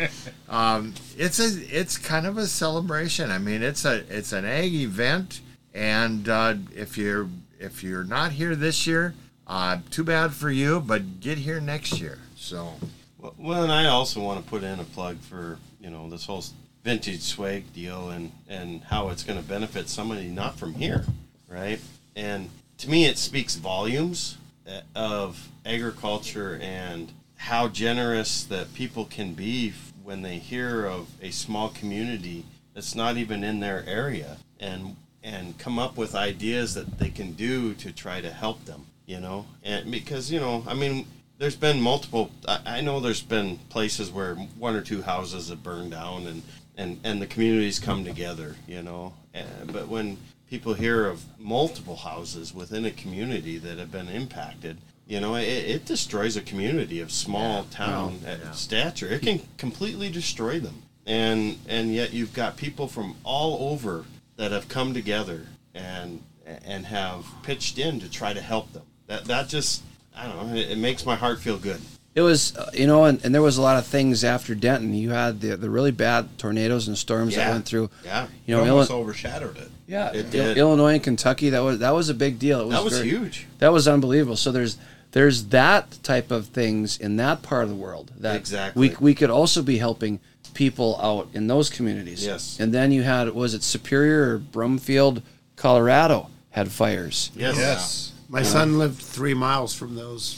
um, it's a it's kind of a celebration. I mean, it's a it's an ag event, and uh, if you're if you're not here this year, uh, too bad for you. But get here next year. So Well- Well, and I also want to put in a plug for you know this whole vintage swag deal and and how it's going to benefit somebody not from here, right? And to me, it speaks volumes uh, of agriculture and how generous that people can be when they hear of a small community that's not even in their area and and come up with ideas that they can do to try to help them you know and because you know i mean there's been multiple I, I know there's been places where one or two houses have burned down and and and the communities come together you know? And, but when people hear of multiple houses within a community that have been impacted you know it, it destroys a community of small town at stature. It can completely destroy them. And and yet you've got people from all over that have come together and and have pitched in to try to help them. That that just i don't know it, it makes my heart feel good It was, uh, you know, and, and there was a lot of things after Denton. You had the the really bad tornadoes and storms that went through. yeah You know, it almost Illi- overshadowed it. yeah, It did. Illinois and Kentucky. That was that was a big deal. It was that was very- huge That was unbelievable. So there's there's that type of things in that part of the world that Exactly. we we could also be helping people out in those communities. Yes. And then you had was it Superior or Broomfield, Colorado had fires. yes Yes. My son lived three miles from those,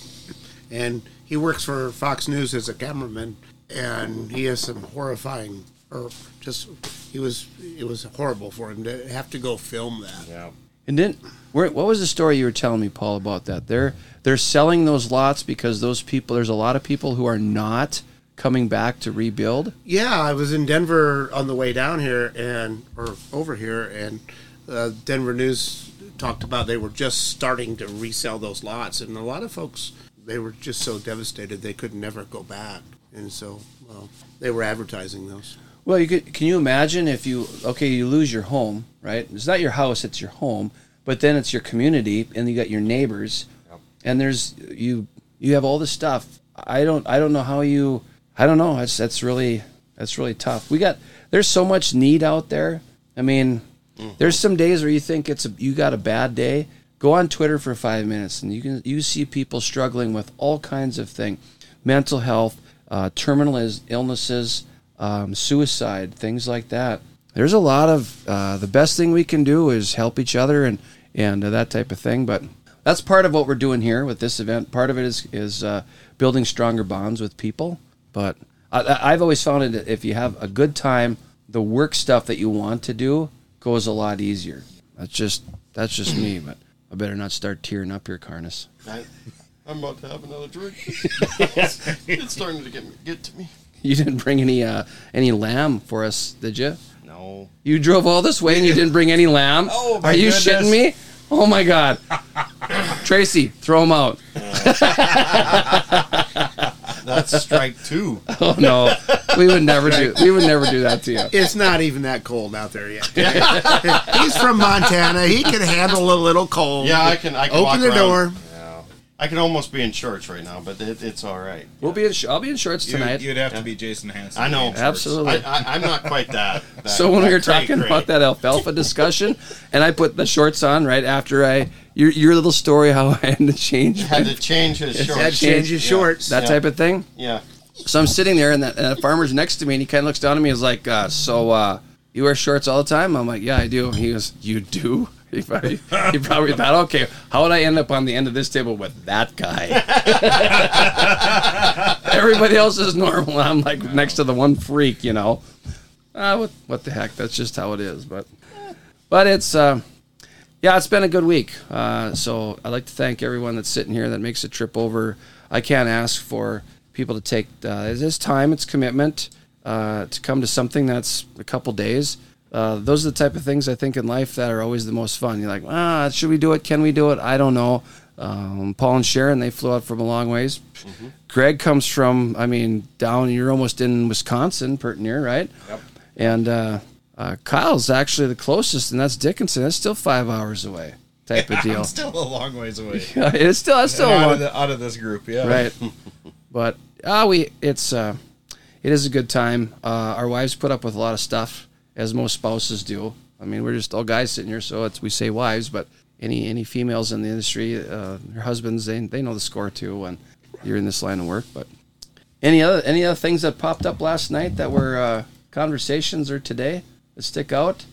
and he works for Fox News as a cameraman, and he has some horrifying, or just he was it was horrible for him to have to go film that. yeah And then, where, what was the story you were telling me, Paul, about that? They're they're selling those lots because those people. There's a lot of people who are not coming back to rebuild. Yeah, I was in Denver on the way down here and or over here, and uh, Denver News talked about they were just starting to resell those lots, and a lot of folks they were just so devastated they could never go back, and so well, they were advertising those. Well, you could. Can you imagine if you okay, you lose your home, right? It's not your house; it's your home. But then it's your community, and you got your neighbors, and there's you. You have all this stuff. I don't. I don't know how you. I don't know. That's that's really that's really tough. We got there's so much need out there. I mean, mm-hmm. there's some days where you think it's a, you got a bad day. Go on Twitter for five minutes, and you can you see people struggling with all kinds of things, mental health, uh, terminal illnesses, um, suicide, things like that. There's a lot of uh, the best thing we can do is help each other and and uh, that type of thing. But that's part of what we're doing here with this event. Part of it is is uh, building stronger bonds with people. But I- I've always found it that if you have a good time, the work stuff that you want to do goes a lot easier. That's just that's just me. But I better not start tearing up here, Carnus. I, I'm about to have another drink. *laughs* it's starting to get get to me. You didn't bring any uh, any lamb for us, did you? No. You drove all this way and you didn't bring any lamb. *laughs* Oh, my Are you goodness. shitting me? Oh my god, *laughs* Tracy, throw him out. That's strike two. *laughs* Oh no, we would never do. We would never do that to you. It's not even that cold out there yet. *laughs* He's from Montana. He can handle a little cold. Yeah, I can. I can Open walk the around. door. Yeah. I can almost be in shorts right now, but it, it's all right. We'll be in. sh- I'll be in shorts tonight. You, tonight. would have to be Jason Hansen. I know. Absolutely. I, I, I'm not quite that. *laughs* that so when we were cray talking cray. about that alfalfa discussion, and I put the shorts on right after I your your little story how *laughs* I had to change had to change his shorts. *laughs* Had to change his Yeah. shorts. that Yeah. type of thing. Yeah. So I'm sitting there, and that, and that farmer's next to me, and he kind of looks down at me. and is like, uh, "So uh, you wear shorts all the time?" I'm like, "Yeah, I do." He goes, "You do?" *laughs* He probably, he probably thought, "Okay, how would I end up on the end of this table with that guy?" Everybody else is normal. I'm like next to the one freak, you know. Uh, what what the heck? That's just how it is. But but it's uh, yeah, it's been a good week. Uh, so I'd like to thank everyone that's sitting here that makes a trip over. I can't ask for people to take uh, this time, it's commitment uh, to come to something that's a couple days. Uh, those are the type of things I think in life that are always the most fun. You're like, ah, should we do it? Can we do it? I don't know. Um, Paul and Sharon, they flew out from a long ways. Greg comes from, I mean, down. You're almost in Wisconsin, pert near, right? Yep. And uh, uh, Kyle's actually the closest, and that's Dickinson. That's still five hours away, type of *laughs* deal. I'm still a long ways away. *laughs* Yeah, it's still still out, of the, out of this group, yeah. right. *laughs* but ah, we it's uh, it is a good time. Uh, our wives put up with a lot of stuff, as most spouses do. I mean, we're just all guys sitting here, so it's we say wives, but any any females in the industry, uh, their husbands, they they know the score too when you're in this line of work. But any other any other things that popped up last night that were uh, conversations or today that stick out?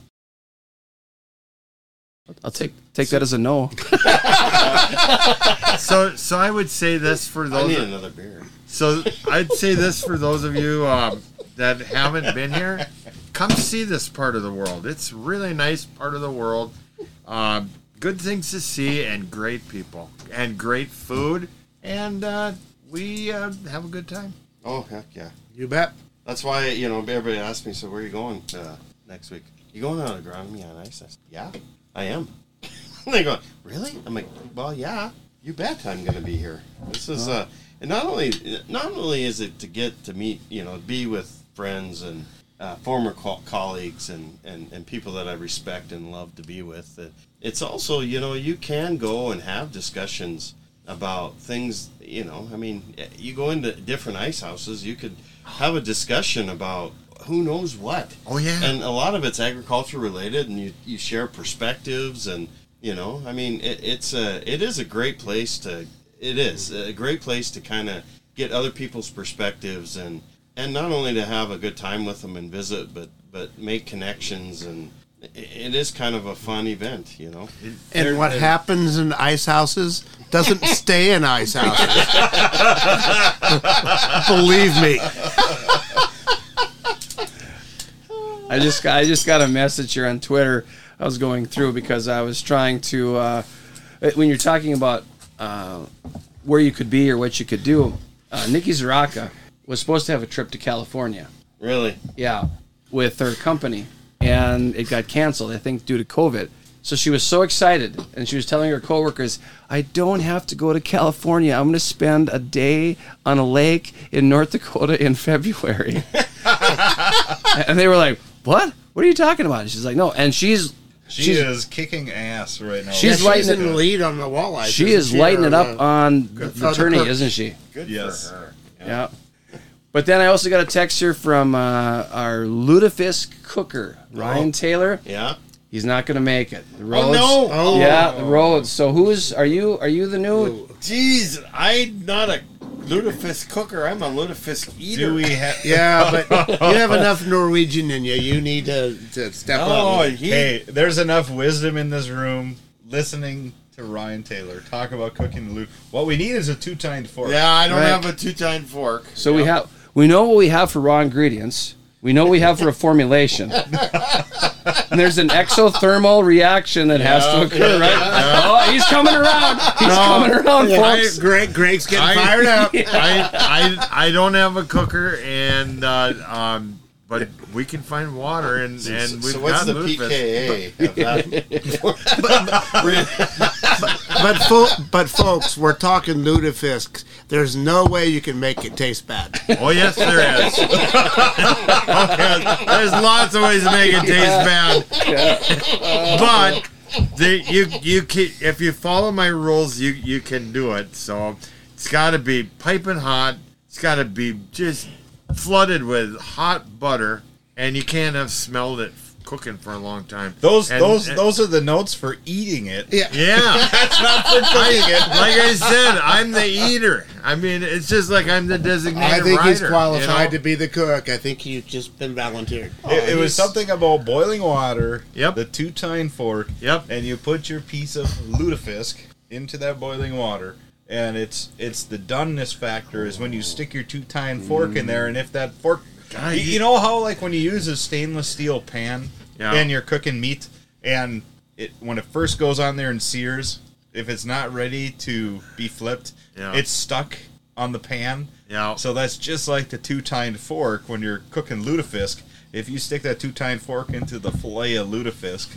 I'll take take that as a no. *laughs* So, so I would say this for I those. need another beer. So I'd say this for those of you um, that haven't been here, come see this part of the world. It's really nice part of the world. Um, good things to see and great people and great food, and uh, we uh, have a good time. Oh heck yeah. You bet. That's why you know everybody asks me. So where are you going uh, next week? You going on agronomy on ice? I said, yeah, I am. *laughs* they go, really? I'm like, well, yeah. You bet I'm going to be here. This is uh, and not only not only is it to get to meet you know be with friends and uh, former co- colleagues and, and and people that I respect and love to be with. It's also you know you can go and have discussions about things. You know, I mean, you go into different ice houses, you could have a discussion about who knows what. Oh yeah. And a lot of it's agriculture related, and you, you share perspectives, and you know, I mean, it, it's a it is a great place to it is a great place to kind of get other people's perspectives, and and not only to have a good time with them and visit, but but make connections, and it, it is kind of a fun event, you know. And what happens in ice houses doesn't *laughs* stay in ice houses. *laughs* Believe me. I just got, I just got a message here on Twitter. I was going through because I was trying to uh, when you're talking about uh, where you could be or what you could do. Uh, Nikki Zaraka was supposed to have a trip to California. Really, Yeah, with her company, and it got canceled. I think due to COVID. So she was so excited, and she was telling her coworkers, "I don't have to go to California. I'm going to spend a day on a lake in North Dakota in February." *laughs* and they were like, "What? What are you talking about?" And she's like, "No." And she's She she's is kicking ass right now. She's Yeah, lighting in it- the lead on the walleye. she isn't is she, lighting it up the- on the, the the tourney, perk. isn't she? good Yes. for her. Yeah. But then I also got a text here from uh, our lutefisk cooker, Ryan Taylor. Yeah. He's not going to make it. The Oh no! Oh. Yeah, the roads. So who's are you? Are you the new? Jeez, I'm not a lutefisk cooker. I'm a lutefisk eater. Do we have? *laughs* Yeah, but you have enough Norwegian in you. You need to, to step Oh, up. he, Hey, there's enough wisdom in this room listening to Ryan Taylor talk about cooking the loot. What we need is a two-tined fork. yeah, I don't Right. have a two-tined fork. So we have we know what we have for raw ingredients. We know what we have for a formulation. and there's an exothermal reaction that has to occur, right? Oh, he's coming around. He's coming around, I, folks. Greg, Greg's getting I- fired up. *laughs* I, I I don't have a cooker, and uh, um, but we can find water, and and we've so what's got the lutefisk. PKA of that? *laughs* But *laughs* fo- but folks, we're talking lutefisk. There's no way you can make it taste bad. Oh yes, there is. *laughs* okay, there's lots of ways to make it taste bad, but the, you you can, if you follow my rules, you you can do it. So it's got to be piping hot. It's got to be just flooded with hot butter, and you can't have smelled it cooking for a long time. Those And- those and- those are the notes for eating it. Yeah. Yeah. *laughs* That's not for cooking it. like I said, I'm the eater. I mean, it's just like I'm the designated I think writer, he's qualified you to be the cook. I think he's just been volunteered. It, it oh, was something about boiling water. Yep. The two-tine fork. Yep. And you put your piece of lutefisk into that boiling water, and it's it's the doneness factor is when you stick your two-tine fork in there, and if that fork, God, you, you- you know how like when you use a stainless steel pan Yeah. and you're cooking meat, and it when it first goes on there and sears, if it's not ready to be flipped, Yeah. it's stuck on the pan. Yeah. So that's just like the two-tined fork when you're cooking lutefisk. If you stick that two-tined fork into the fillet of lutefisk,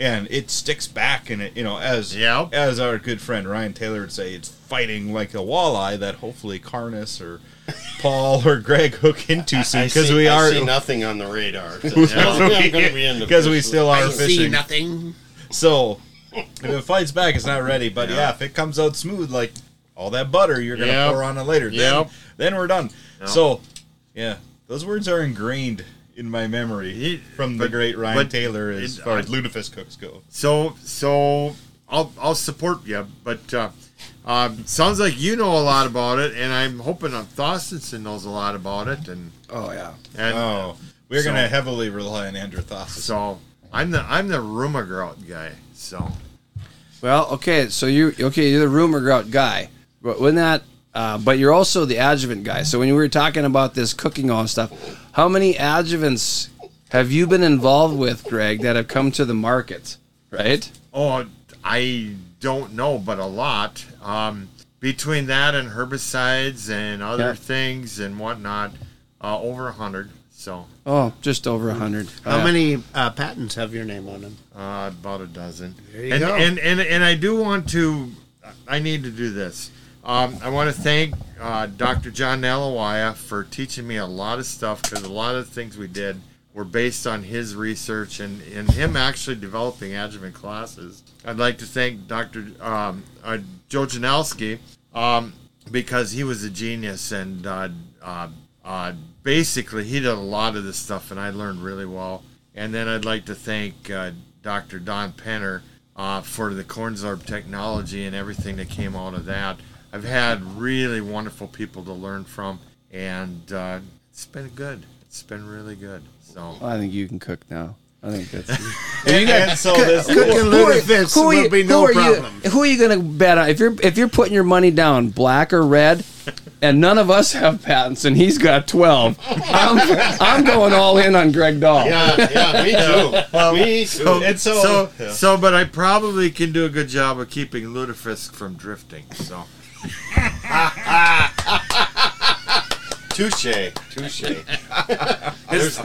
and it sticks back, and it, you know, as Yeah. as our good friend Ryan Taylor would say, it's fighting like a walleye that hopefully Carnus or *laughs* Paul or Greg hook into soon because we I are see nothing on the radar. *laughs* I'm gonna be in the *laughs* because we fish still I are see fishing. nothing. So if it fights back, it's not ready. But yeah. if it comes out smooth, like all that butter you're gonna Yep. pour on it later, then then we're done. Yep. So yeah, those words are ingrained in my memory He- from the but- great Ryan but Taylor as it- far as I- cooks go. So so I'll I'll support you, but uh, um, sounds like you know a lot about it, and I'm hoping that Thostenson knows a lot about it, and Oh yeah. and Oh, we're So- gonna heavily rely on Andrew Thostenson. so I'm the I'm the rumor grout guy. So Well, okay, so you okay? You're the rumor grout guy, but when that, uh, but you're also the adjuvant guy. So when we were talking about this cooking all stuff, how many adjuvants have you been involved with, Greg, that have come to the market? Right? oh I don't know, but a lot. Um, between that and herbicides and other Yeah. things and whatnot, uh, over a hundred. So Oh, just over a hundred. How Uh, many uh, patents have your name on them? Uh, about a dozen. There you and, go. And, and and I do want to. I need to do this. Um, I want to thank uh, Dr. John Nalewaja for teaching me a lot of stuff because a lot of the things we did were based on his research and, and him actually developing adjuvant classes. I'd like to thank Dr. Um, uh, Joe Janowski um, because he was a genius and uh, uh, uh, basically he did a lot of this stuff and I learned really well. And then I'd like to thank uh, Dr. Don Penner for the Cornsorb technology and everything that came out of that. I've had really wonderful people to learn from, and uh, it's been good. It's been really good. So I think you can cook now. I think that's. *laughs* and, and so this Cooking lutefisk who are will you, be no are problem. you? Who are you going to bet on? If you're if you're putting your money down, black or red, and none of us have patents, and he's got twelve, I'm, I'm going all in on Greg Dahl. Yeah, yeah, me *laughs* too. me too. so, And so- so, yeah. so, but I probably can do a good job of keeping lutefisk from drifting. So, *laughs* Touche, touche. *laughs* there's,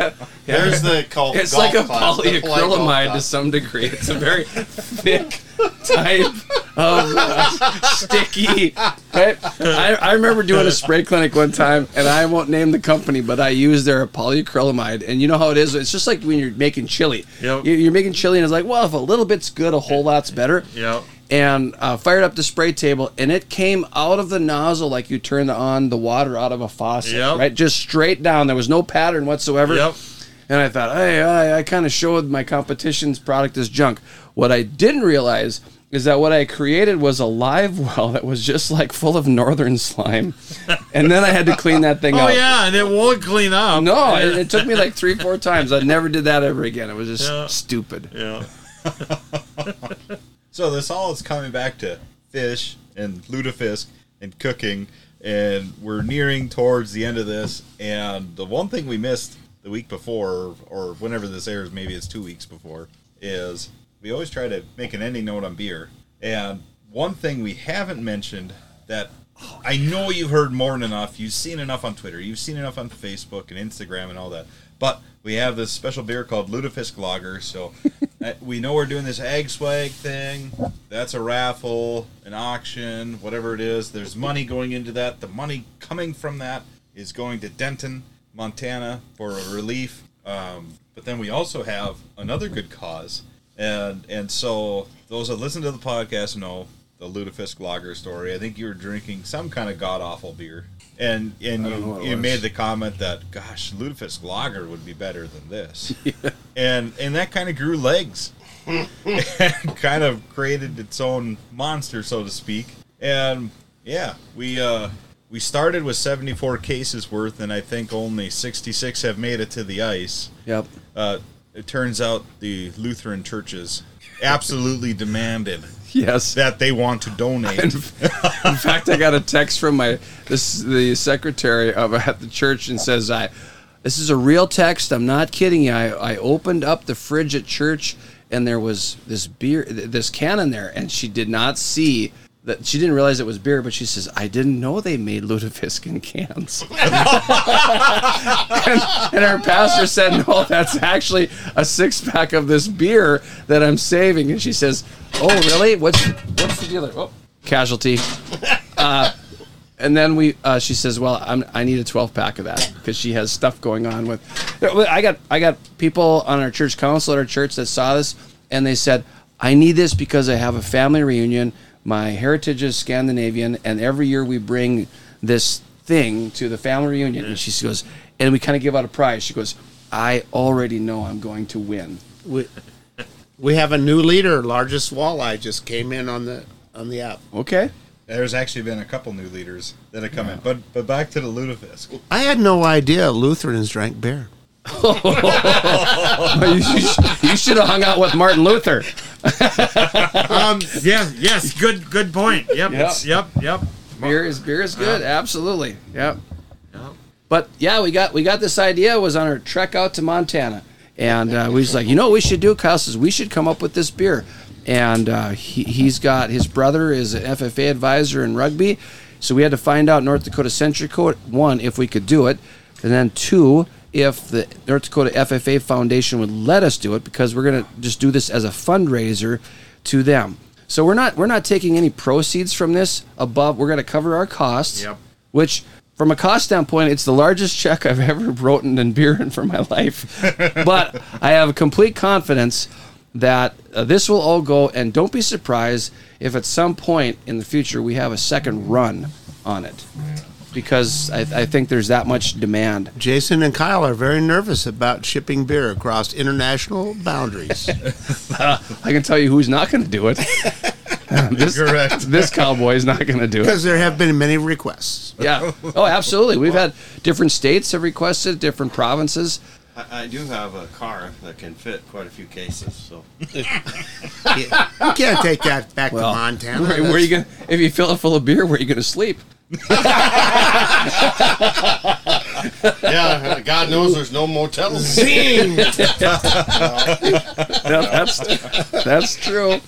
there's the golf. It's golf like a class, the fly golf polyacrylamide to some degree. It's a very thick type of uh, sticky. Right? I, I remember doing a spray clinic one time, and I won't name the company, but I used their polyacrylamide. And you know how it is? It's just like when you're making chili. Yep. You- You're making chili, and it's like, well, if a little bit's good, a whole lot's better. yeah. And uh, fired up the spray table, and it came out of the nozzle like you turn on the water out of a faucet, Yep. right? Just straight down. There was no pattern whatsoever. Yep. And I thought, hey, I, I kind of showed my competition's product is junk. What I didn't realize is that what I created was a live *laughs* well that was just like full of northern slime, *laughs* and then I had to clean that thing up. Oh yeah, and it won't clean up. No, it, it took me like three, four times. I never did that ever again. It was just Yeah. stupid. Yeah. *laughs* So this all is coming back to fish and lutefisk and cooking, and we're nearing towards the end of this. And the one thing we missed the week before, or whenever this airs, maybe it's two weeks before, is we always try to make an ending note on beer. And one thing we haven't mentioned that I know you've heard more than enough, you've seen enough on Twitter, you've seen enough on Facebook and Instagram and all that. But we have this special beer called Lutefisk Lager. So *laughs* we know we're doing this Ag Swag thing. That's a raffle, an auction, whatever it is. There's money going into that. The money coming from that is going to Denton, Montana for a relief. Um, but then we also have another good cause. And and so those that listen to the podcast know the Lutefisk Lager story. I think you were drinking some kind of god awful beer. And and I don't know you, you made the comment that gosh, Lutefisk Lager would be better than this. *laughs* And and that kind of grew legs. *laughs* and kind of created its own monster, so to speak. And yeah, we uh, we started with 74 cases worth, and I think only 66 have made it to the ice. Yep. Uh, it turns out the Lutheran churches absolutely demanded *laughs* Yes. that they want to donate. In fact, I got a text from my this the secretary of *laughs* at the church and says, "I this is a real text. I'm not kidding you. I, I opened up the fridge at church and there was this beer, this can in there, and she did not see." That she didn't realize it was beer, but she says, "I didn't know they made lutefisk in cans." *laughs* and, and our pastor said, "No, that's actually a six pack of this beer that I'm saving." And she says, "Oh, really? What's what's the deal?" Oh, casualty. Uh, and then we, uh, she says, "Well, I'm, I need a 12 pack of that because she has stuff going on with." I got I got people on our church council at our church that saw this, and they said, "I need this because I have a family reunion. My heritage is Scandinavian, and every year we bring this thing to the family reunion." And she goes, and we kind of give out a prize. She goes, "I already know I'm going to win." We, we have a new leader. Largest walleye just came in on the on the app. Okay. There's actually been a couple new leaders that have come in, but but back to the Lutefisk. I had no idea Lutherans drank beer. *laughs* you, should, you should have hung out with Martin Luther. *laughs* Um. Yeah. Yes. Good. Good point. Yep. Yep. it's- Yep. Yep. beer is beer is good. Absolutely. Yep. Yep. But yeah, we got we got this idea was on our trek out to Montana, and uh, we was like, you know, what we should do. Kyle says we should come up with this beer, and uh, he he's got his brother is an FFA advisor in rugby, so we had to find out North Dakota Century Code one if we could do it, and then two if the North Dakota FFA Foundation would let us do it because we're gonna just do this as a fundraiser to them. So we're not we're not taking any proceeds from this above. We're gonna cover our costs Yep. which from a cost standpoint, it's the largest *laughs* check I've ever written in beer in for my life. *laughs* but I have complete confidence that uh, this will all go, and don't be surprised if at some point in the future we have a second run on it, because I, I think there's that much demand. Jason and Kyle are very nervous about shipping beer across international boundaries. *laughs* I can tell you who's not going to do it. *laughs* Um, this, Correct. *laughs* this cowboy is not going to do it. because there have been many requests. Yeah. Oh, absolutely. We've had different states have requested, different provinces. I, I do have a car that can fit quite a few cases, so You *laughs* can't take that back Well, to Montana. Where, where are you gonna? If you fill it full of beer, where are you gonna sleep? *laughs* yeah. God knows there's no motels. *laughs* Yeah, that's that's true.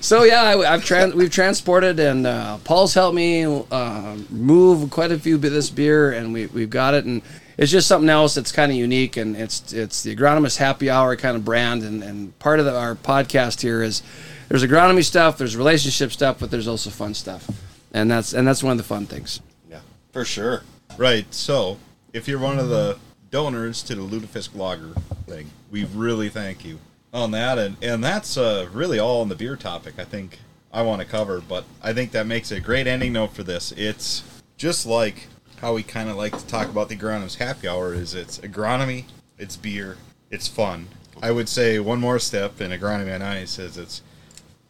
So yeah, I, I've tran we've transported, and uh, Paul's helped me uh, move quite a few of this beer, and we we've got it, and it's just something else that's kind of unique, and it's it's the agronomist happy hour kind of brand, and, and part of the, our podcast here is there's agronomy stuff, there's relationship stuff, but there's also fun stuff, and that's and that's one of the fun things. yeah, for sure. Right. So, if you're one of the donors to the Lutefisk Lager thing, we really thank you on that. And and that's uh, really all on the beer topic. I think I want to cover, but I think that makes a great ending note for this. It's just like how we kind of like to talk about the agronomist happy hour. Is it's agronomy, it's beer, it's fun. I would say one more step in agronomy on ice is it's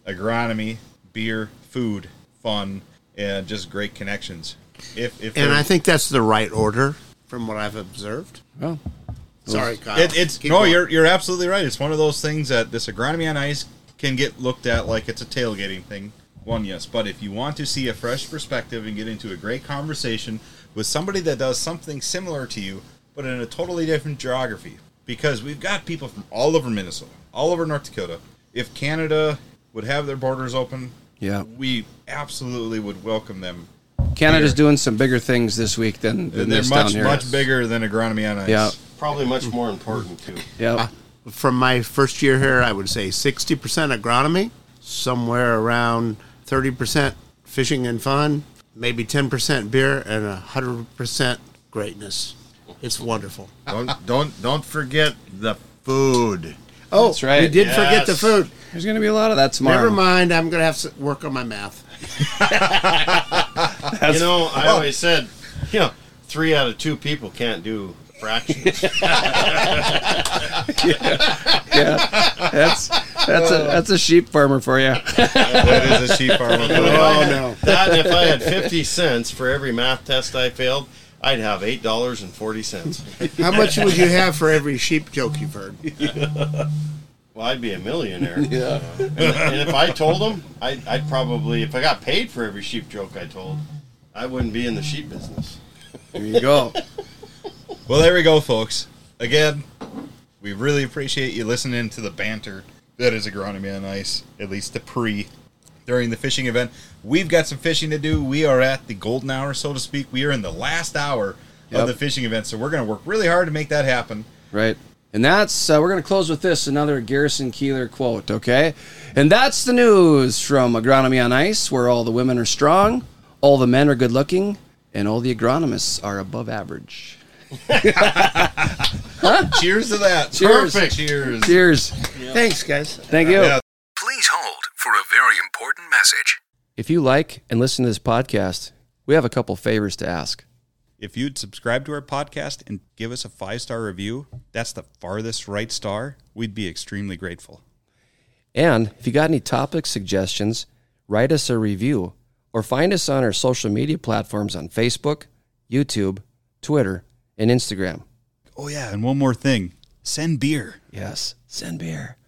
agronomy, beer, food, fun, and just great connections. If if And I think that's the right order from what I've observed. Well, Sorry, Kyle. It, it's Keep no, going. you're you're absolutely right. It's one of those things that this agronomy on ice can get looked at like it's a tailgating thing. One, yes, but if you want to see a fresh perspective and get into a great conversation with somebody that does something similar to you, but in a totally different geography, because we've got people from all over Minnesota, all over North Dakota. If Canada would have their borders open, Yeah. we absolutely would welcome them. Canada's Here. doing some bigger things this week than, than they're this much down here. much bigger than agronomy on ice. Yeah. Probably much more important too. Yeah. From my first year here, I would say 60% agronomy, somewhere around 30% fishing and fun, maybe 10% beer, and 100% greatness. It's wonderful. Don't don't don't forget the food. Oh, That's right. We did forget the food. There's going to be a lot of that tomorrow. Never mind. I'm going to have to work on my math. *laughs* you know, I always said, you know, three out of two people can't do fractions. *laughs* Yeah. That's that's a uh, that's a sheep farmer for you. *laughs* that is a sheep farmer. Oh, no. that if I had fifty cents for every math test I failed, I'd have eight dollars and forty cents. How much would you have for every sheep joke you've heard? *laughs* Well, I'd be a millionaire. *laughs* Yeah. and, and if I told them, I'd, I'd probably, if I got paid for every sheep joke I told, I wouldn't be in the sheep business. There you go. Well, there we go, folks. Again, we really appreciate you listening to the banter that is agronomy on ice, at least the pre during the fishing event. We've got some fishing to do. We are at the golden hour, so to speak. We are in the last hour Yep. of the fishing event, so we're going to work really hard to make that happen. Right. And that's, uh, we're going to close with this another Garrison Keillor quote, okay? And that's the news from Agronomy on Ice, where all the women are strong, all the men are good looking, and all the agronomists are above average. *laughs* *laughs* *laughs* Cheers to that. Cheers. Perfect. Cheers. Cheers. Thanks, guys. Thank you. Yeah. Please hold for a very important message. If you like and listen to this podcast, we have a couple favors to ask. If you'd subscribe to our podcast and give us a five star review, that's the farthest right star, we'd be extremely grateful. And if you got any topic suggestions, write us a review or find us on our social media platforms on Facebook, YouTube, Twitter, and Instagram. Oh, yeah, and one more thing send beer. Yes, send beer.